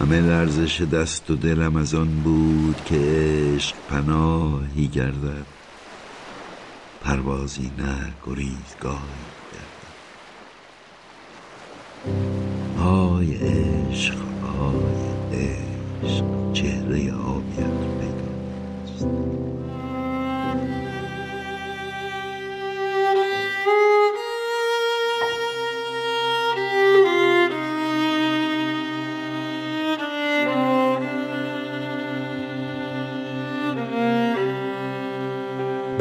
همه لرزش دست و دلم از آن بود که عشق پناهی گردد. پروازی نه گریزگاهی گردد. آی عشق آی عشق چهره آبیت پیداست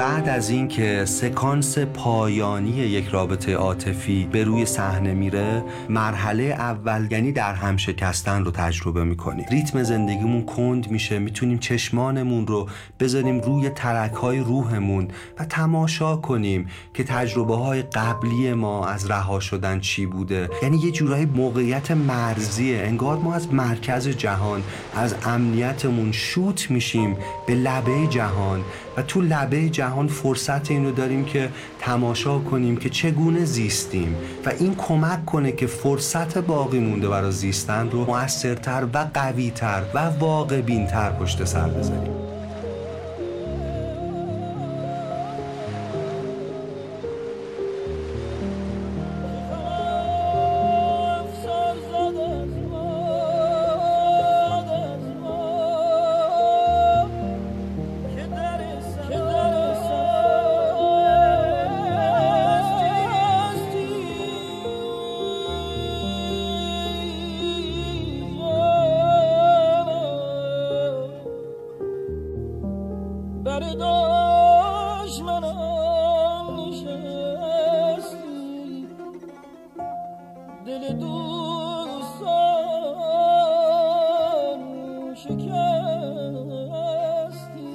بعد از اینکه سکانس پایانی یک رابطه عاطفی به روی صحنه میره مرحله اول یعنی در هم شکستن رو تجربه می‌کنیم ریتم زندگیمون کند میشه می‌تونیم چشمانمون رو بذاریم روی ترک های روحمون و تماشا کنیم که تجربه های قبلی ما از رها شدن چی بوده. یعنی یه جورایی موقعیت مرزیه. انگار ما از مرکز جهان از امنیتمون شوت میشیم به لبه جهان. و تو لبه جهان فرصت اینو داریم که تماشا کنیم که چگونه زیستیم و این کمک کنه که فرصت باقی مونده برای زیستن رو موثرتر و قویتر و واقع بینتر پشت سر بذاریم.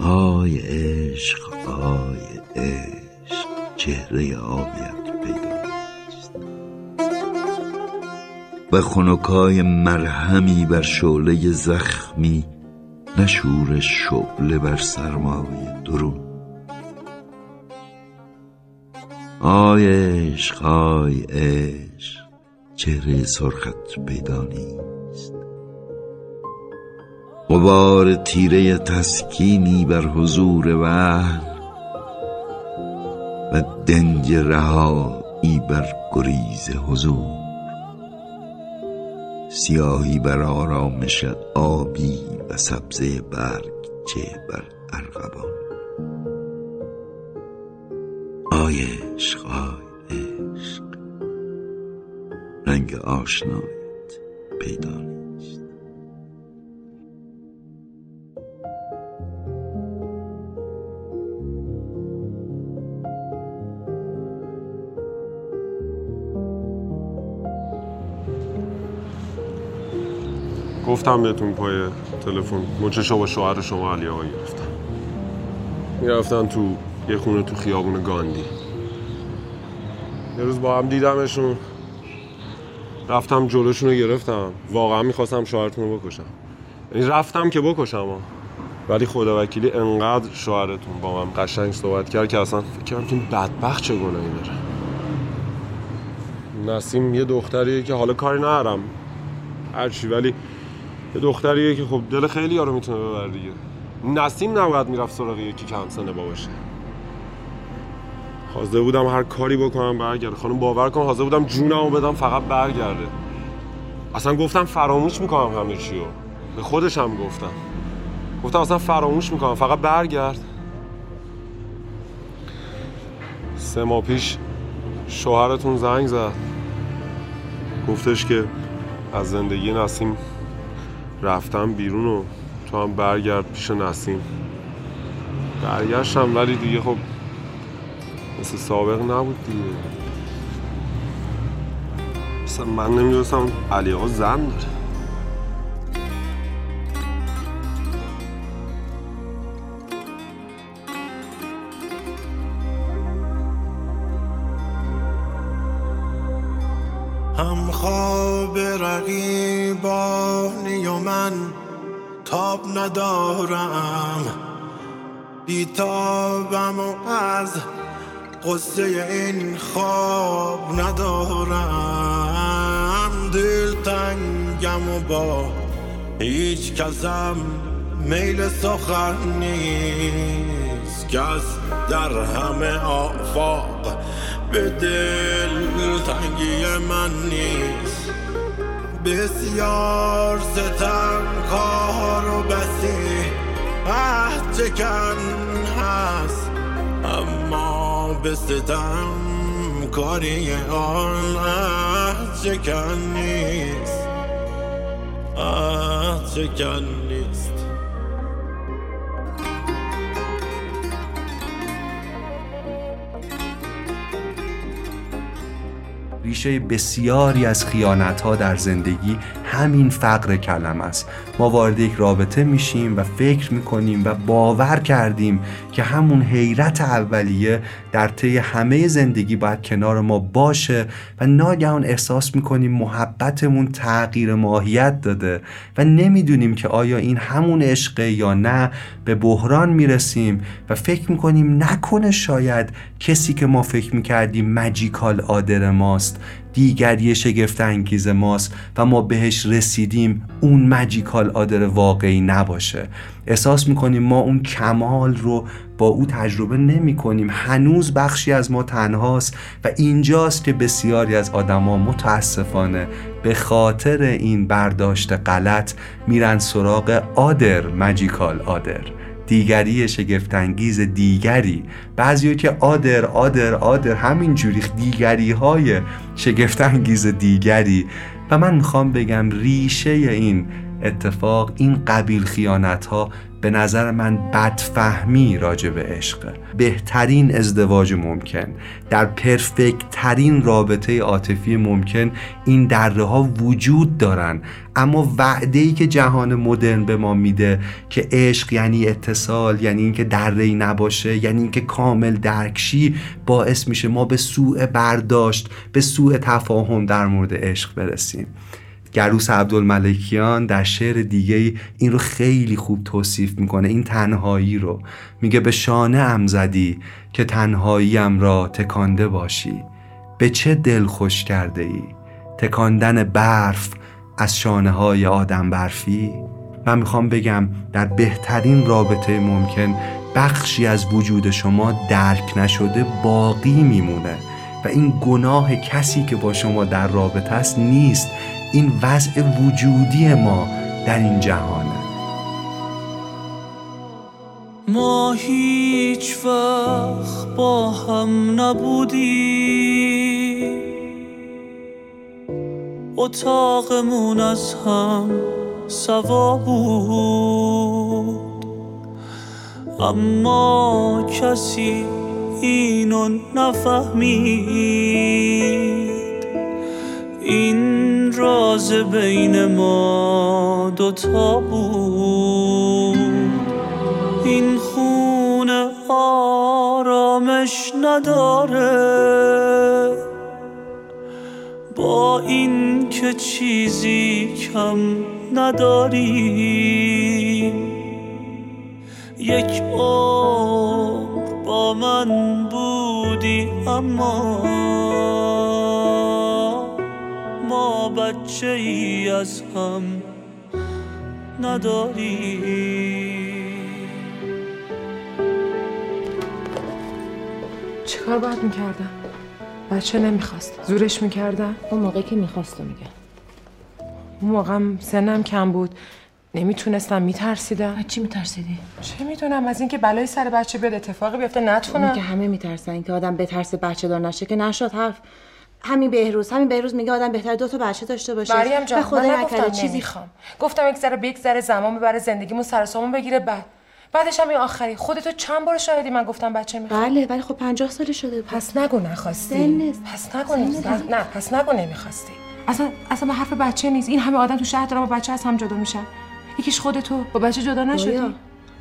آی عشق آی عشق چهره آبیت پیداست. و خنکای مرهمی بر شعله زخمی نه شور شعله بر سرمایه درون. آی عشق آی عشق. چهره سرخت پیدا نیست. غبار تیره تسکینی بر حضور وحل و دنج رهایی بر گریز حضور. سیاهی بر آرامشت آبی و سبزه برگ چه بر ارغبان آی عشق آی رنگ آشنایت پیدا نیست. گفتم بهتون پای تلفن. مچشو با شوهر شما علی آقا گرفتم می‌رفتن تو یه خونه تو خیابون گاندی. یه روز با هم دیدمشون. رفتم جلوشون رو گرفتم. واقعا می‌خواستم شوهرتون رو بکشم. یعنی رفتم که بکشم ها. ولی خدا وکیلی انقدر شوهرتون با من قشنگ صحبت کرد که اصلا فکر کردم که بدبخت چه گناهی داره. نسیم یه دختریه که حالا کاری ندارم. هرچی ولی یه دختریه که خب دل خیلی رو می‌تونه ببره دیگه. نسیم نباید می‌رفت سراغ یکی کم سنه باشه حاضر بودم هر کاری بکنم برگرده خانم باور کن حاضر بودم جونمو بدم فقط برگرده. اصلا گفتم فراموش می‌کنم همه چی رو به خودش هم گفتم. گفتم اصلا فراموش می‌کنم فقط برگرد. سه ماه پیش شوهرتون زنگ زد. گفتش که از زندگی نسیم رفتم بیرون و تو هم برگرد پیش نسیم. برگشتم ولی دیگه خب مثل سابق نبود دیگه. مثلا من نمی‌دونستم علی آقا زن داره. هم خواب رقیبانی و من تاب ندارم. بیتابم و از قصه این خواب ندارم. دل تنگم و با هیچ کسم میل سخن نیست. کس در همه آفاق به دل تنگی من نیست. بسیار ستم کار و بسی عهد چکن هست اما به ستم کاری آن عهد چکن نیست. عهد ریشه بسیاری از خیانت ها در زندگی همین فقر کلم است. ما وارد یک رابطه میشیم و فکر می‌کنیم و باور کردیم که همون حیرت اولیه در طی همه زندگی باید کنار ما باشه و ناگهان احساس می‌کنیم محبتمون تغییر ماهیت داده و نمی‌دونیم که آیا این همون عشقه یا نه. به بحران می‌رسیم و فکر می‌کنیم نکنه شاید کسی که ما فکر می‌کردیم مجیکال آدر ماست. دیگری شگفت انگیز ماست و ما بهش رسیدیم اون مجیکال آدر واقعی نباشه. احساس می‌کنیم ما اون کمال رو با او تجربه نمی کنیم هنوز بخشی از ما تنهاست و اینجاست که بسیاری از آدما متاسفانه به خاطر این برداشت غلط میرن سراغ آدر مجیکال آدر. دیگری شگفتانگیز دیگری. بعضی که آدر آدر آدر همینجوری دیگری های شگفتانگیز دیگری. و من می‌خوام بگم ریشه این اتفاق این قبیل خیانت ها به نظر من بدفهمی راجع به عشق. بهترین ازدواج ممکن. در پرفکت ترین رابطه عاطفی ممکن این دره ها وجود دارن. اما وعده ای که جهان مدرن به ما میده که عشق یعنی اتصال یعنی اینکه دره ای نباشه یعنی اینکه کامل درکشی باعث میشه ما به سوء برداشت به سوء تفاهم در مورد عشق برسیم. گروس عبدالملکیان در شعر دیگه این رو خیلی خوب توصیف می‌کنه این تنهایی رو. میگه به شانه ام زدی که تنهاییم را تکانده باشی. به چه دل خوش کرده ای تکاندن برف از شانه های آدم برفی. من می‌خوام بگم در بهترین رابطه ممکن بخشی از وجود شما درک نشده باقی میمونه و این گناه کسی که با شما در رابطه است نیست. این وضع وجودی ما در این جهانه ما هیچ وقت با هم نبودی. اتاقمون از هم سوا بود. اما کسی اینو نفهمید. این راز بین ما دوتا بود. این خونه آرامش نداره. با این که چیزی کم نداریم. یک عمر با من بودی اما ما بچه ای از هم نداری. چیکار باید می‌کردم؟ بچه نمی‌خواست. زورش می‌کردم؟ اون موقعی که می‌خواست میگه. اون موقعم سنم کم بود. نمی‌تونستم میترسیدم. از چی میترسیدی؟ چه می‌دونم از اینکه بلای سر بچه بیاد اتفاقی بیفته اون نتونم که همه میترسن که آدم بترسه بچه دار نشه که نشد حرف. همین بهروز همین بهروز میگه آدم بهتر دو تا بچه داشته باشه. مریم جان خدا من نگفتم چیزی نمی‌خوام. گفتم یک ذره به یک ذره زمان ببره زندگیمون سر سامون بگیره بعد. بعدش هم این آخری. خودتو چند بار شاهدی من گفتم بچه می‌خوام؟ بله ولی خب 50 سال شده بود. پس نگو نخواستی. پس نگو. نه پس نگو نمی‌خواستی. اصلا اصلا حرف بچه نیست. این همه آدم تو شهر دارن با بچه از هم جدا میشن. یکیش خودتو با بچه جدا نشدی.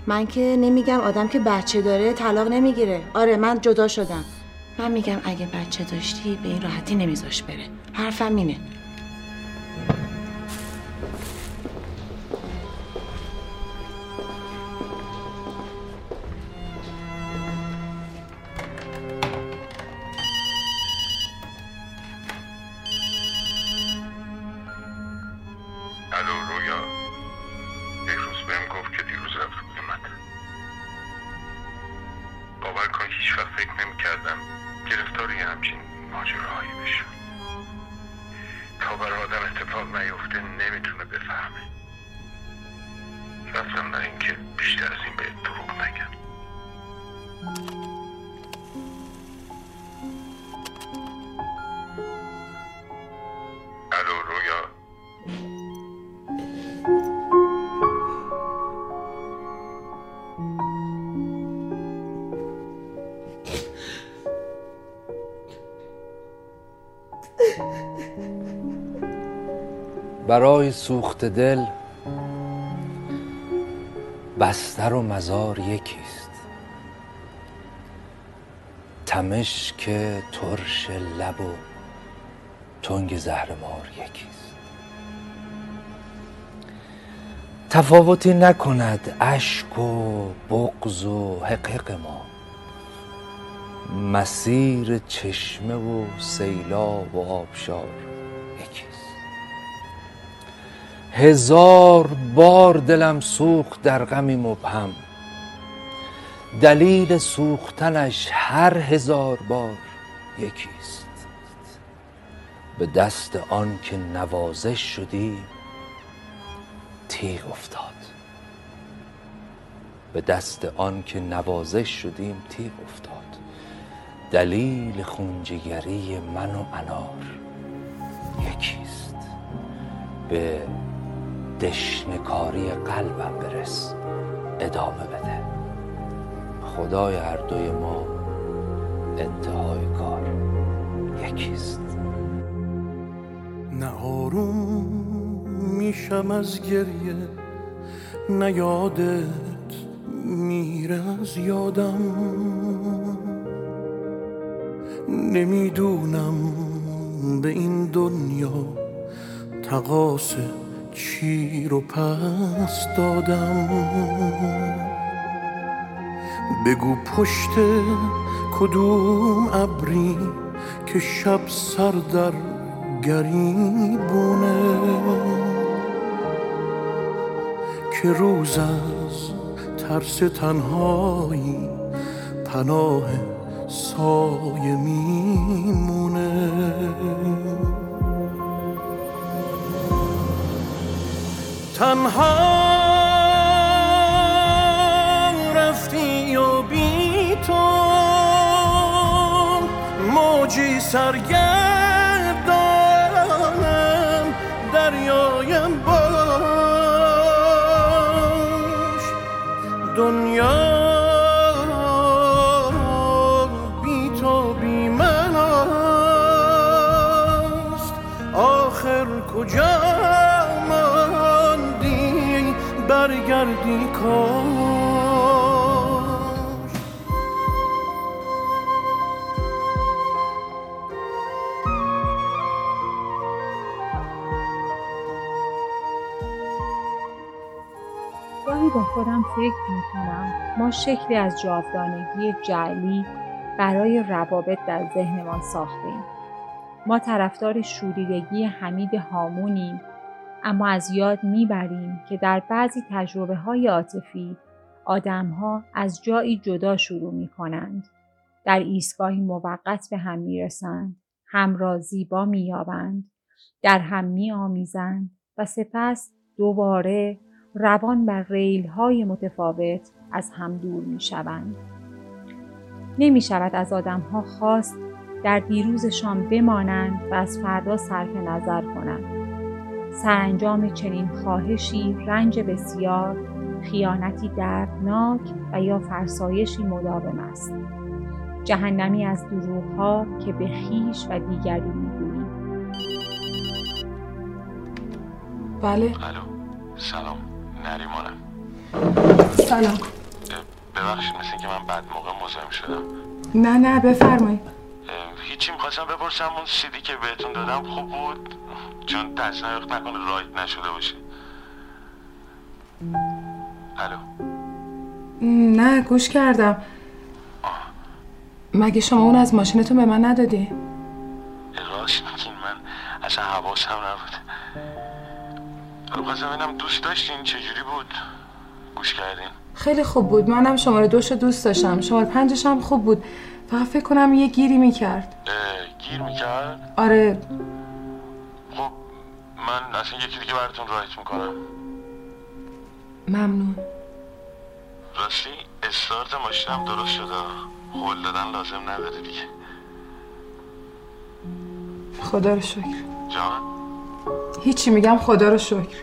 من که نمیگم آدم که بچه داره طلاق نمی‌گیره. آره من جدا شدم. من میگم اگه بچه داشتی به این راحتی نمیذاش بره. حرفم اینه. گرفتاری همچین ماجراهایی بشم تا بر آدم اتفاق نیفته نمی‌تونه بفهمه. رفتم برای اینکه بیشتر از این به دروغ نگم. برای سوخت دل بستر و مزار یکیست. که ترش لب و تنگ زهرمار یکیست. تفاوتی نکند اشک و بغض و حقق ما. مسیر چشمه و سیلاب و آبشار. هزار بار دلم سوخت در غمی مبهم. دلیل سوختنش هر هزار بار یکیست. به دست آن که نوازش شدی تیغ افتاد. به دست آن که نوازش شدیم تیغ افتاد. دلیل خونجگری من و انار یکیست. به دشنکاری قلبم برس. ادامه بده. خدای هر دوی ما انتهای کار. یکیست. نه آروم میشم از گریه. نه یادت میره از یادم. نمی‌دونم به این دنیا تقاس چی رو پس دادم. بگو پشت کدوم ابری که شب سر در گریبونه. که روز از ترس تنهایی پناه سایه میمونه. تنها رفتی و بی تو موجی سرگردانم دریایم باش. دنیا بی تو بی من است. آخر کجا؟ برگردی کاش گاهی با خودم فکر می کنم ما شکلی از جاودانگی جعلی برای روابط در ذهنمان ساختیم. ما طرفدار شوریدگی حمید هامونیم اما از یاد می‌بریم که در بعضی تجربه های عاطفی آدمها از جایی جدا شروع می کنند. در ایستگاهی موقت به هم می رسند. هم را زیبا می. در هم می آمیزند و سپس دوباره روان بر ریل های متفاوت از هم دور می شوند. نمی شود از آدم ها خواست در دیروزشان بمانند و از فردا صرف نظر کنند. سرانجام چنین خواهشی رنج بسیار، خیانتی دردناک و یا فرسایشی مداوم است. جهنمی از دروغها که به خیش و دیگری می‌گویی. بله. الو. سلام. نریمانم. سلام. ببخشید مثل اینکه من بعد موقع مزاحم شدم. نه نه بفرمایید. هیچی می‌خواستم بپرسم اون سیدی که بهتون دادم خوب بود؟ چون نیاخت نکنه رایت نشده باشه. الو. نه گوش کردم. مگه شما اون از ماشینتون به من ندادی؟ راست میگین من اصلا حواسم نبود. خواستم ببینم دوست داشتین چجوری بود؟ گوش کردین. خیلی خوب بود. منم شماره دوش رو دوست داشتم. شماره پنجش هم خوب بود. فقط فکر کنم یه گیری می‌کرد. گیر می‌کرد؟ آره. من اصلا یکی دیگه براتون رایت می‌کنم. ممنون. راستی استارت ماشینم درست شده. هول دادن لازم نداره دیگه. خدا رو شکر. جان؟ هیچی میگم خدا رو شکر.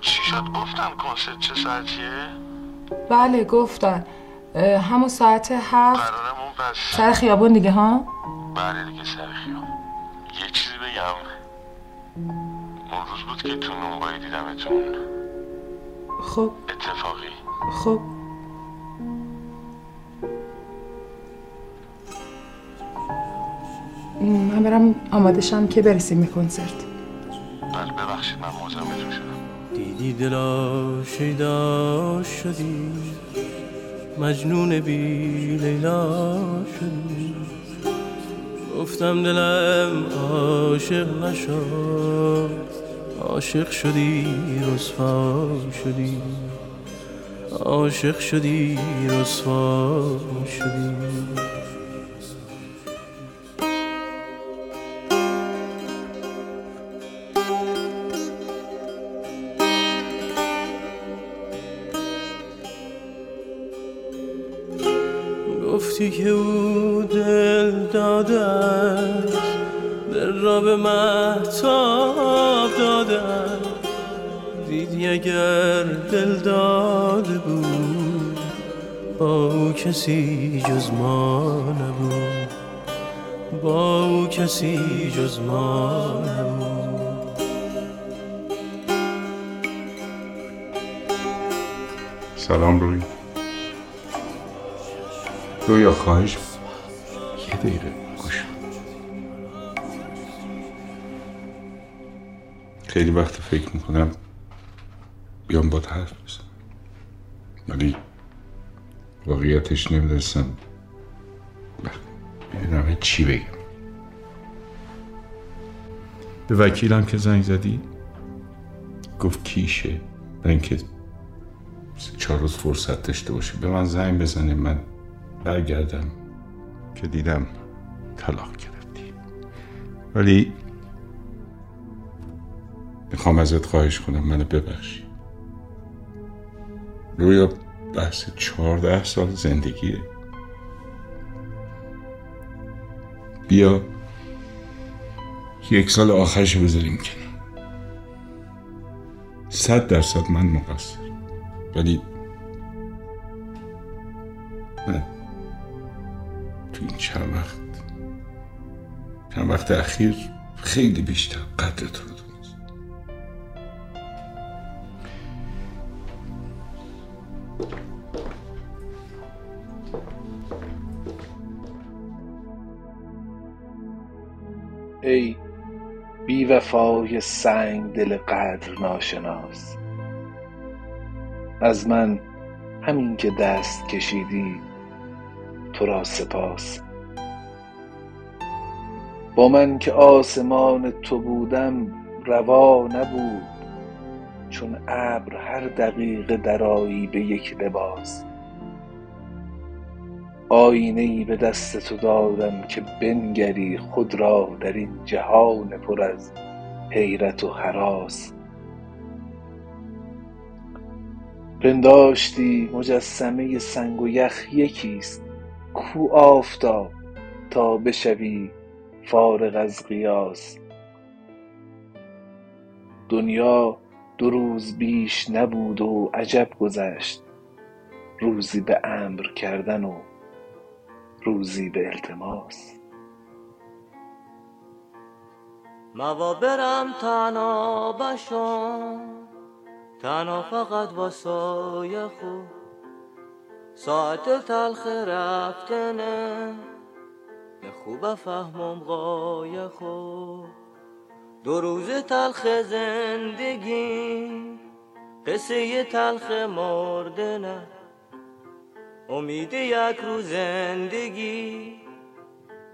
چی شد؟ گفتم کنسرت چه ساعتیه؟ بله گفتن. همون ساعت هفت. قرارمون پس سر خیابون دیگه ها؟ بله دیگه سر خیام یه چیزی بگم. اون روز بود که تو نونوایی دیدمتون خب. اتفاقی. خب. من برم آماده شم که برسیم به کنسرت. بله ببخشید من مزاحمتون شدم دیدی دلا شیدا شدی. مجنون بی لیلا شدی. گفتم دلم عاشق نشد. عاشق شدی رسوا شدی. عاشق شدی رسوا شدی. گفتی که او به محتاب است دیدی اگر دل داده بود با او کسی جز ما نبود. با او کسی جز ما نبود. سلام روی. رویا خواهش یه دقیقه. خیلی وقت فکر می‌کنم بیام با حرف بزنم. ولی واقعیتش نمی‌دونستم. نمی‌دونم چی بگم. به وکیلم که زنگ زدی؟ گفت کیشه؟ برای اینکه چهار روز فرصت داشته باشه. به من زنگ بزنه من برگردم که دیدم طلاق گرفتی. ولی می‌خوام ازت خواهش کنم منو ببخشی. رویا بحث چهارده سال زندگیه. بیا یک سال آخرش بذاریم کنار. صد درصد من مقصر. ولی من تو این چند وقت چند وقت اخیر خیلی بیشتر قدرت رو ای بی وفای سنگ دل قدر ناشناس. از من همین که دست کشیدی تو را سپاس. با من که آسمان تو بودم روا نبود. چون ابر هر دقیقه درایی به یک لباس. آینه ای به دست تو دادم که بنگری خود را در این جهان پر از حیرت و هراس پنداشتی مجسمه سنگ و یخ یکیست کو آفتاب تا بشوی فارغ از قیاس. دنیا دو روز بیش نبود و عجب گذشت روزی به امر کردن و روزی به التماس. موا برم تنها بشم تنها فقط واسای خود. ساعت تلخ رفتنه به خوب فهمم قای خود. دو روز تلخ زندگی قصه تلخ مردنه امید یک روز زندگی.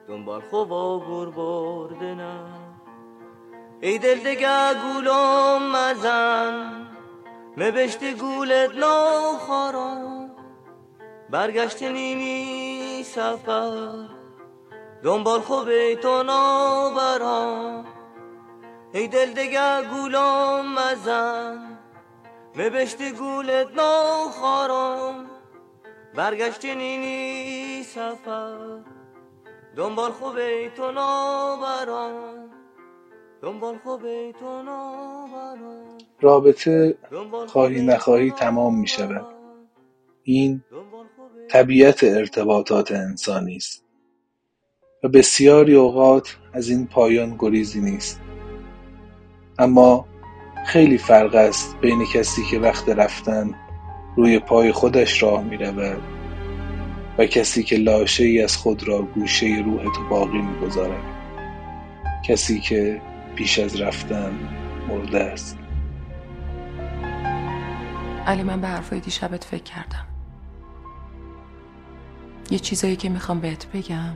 دنبال خوب و گور بردنم ای دل دگه گولم مزن. مبشت گولت نو برگشت نیمی سفر. دنبال خوب تو نابرام ای دل دگر گولام مزن. مبشت گولت ناخارم برگشتی نینی سفر. دنبال خوب تو نابرام دنبال خوب تو نابرام رابطه خواهی نخواهی تمام می شود این طبیعت ارتباطات انسانی است و بسیاری اوقات از این پایان گریزی نیست. اما خیلی فرق است بین کسی که وقت رفتن روی پای خودش راه می رود و کسی که لاشه ای از خود را گوشه روح تو باقی می گذارد. کسی که پیش از رفتن مرده است. علی من به حرفای دیشبت فکر کردم. یه چیزایی که می‌خوام بهت بگم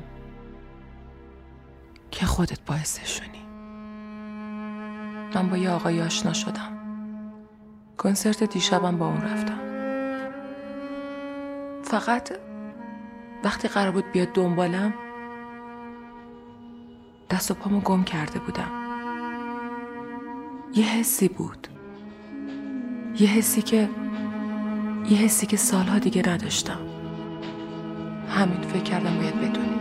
که خودت باعثشونی من با یه آقای آشنا شدم. کنسرت دیشبم با اون رفتم. فقط وقتی قرار بود بیاد دنبالم دست و پامو گم کرده بودم. یه حسی بود. یه حسی که یه حسی که سالها دیگه نداشتم. همین فکر کردم باید بدونی.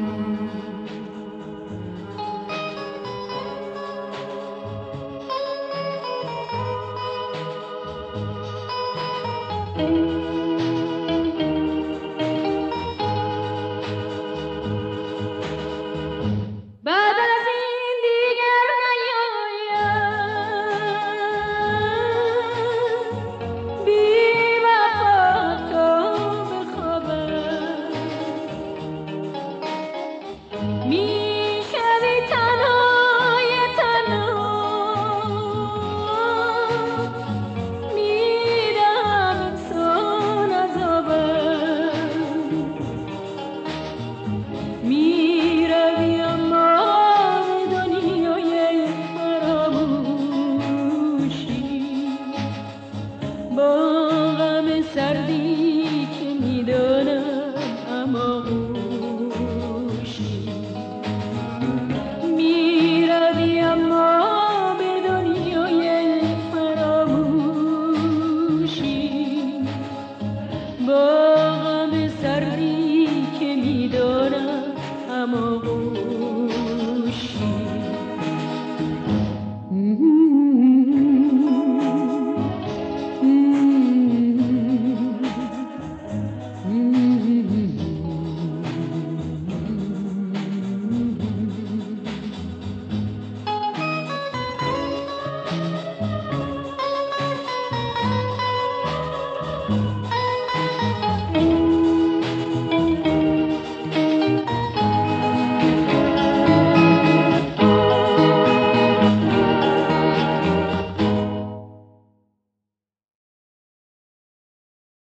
Oh.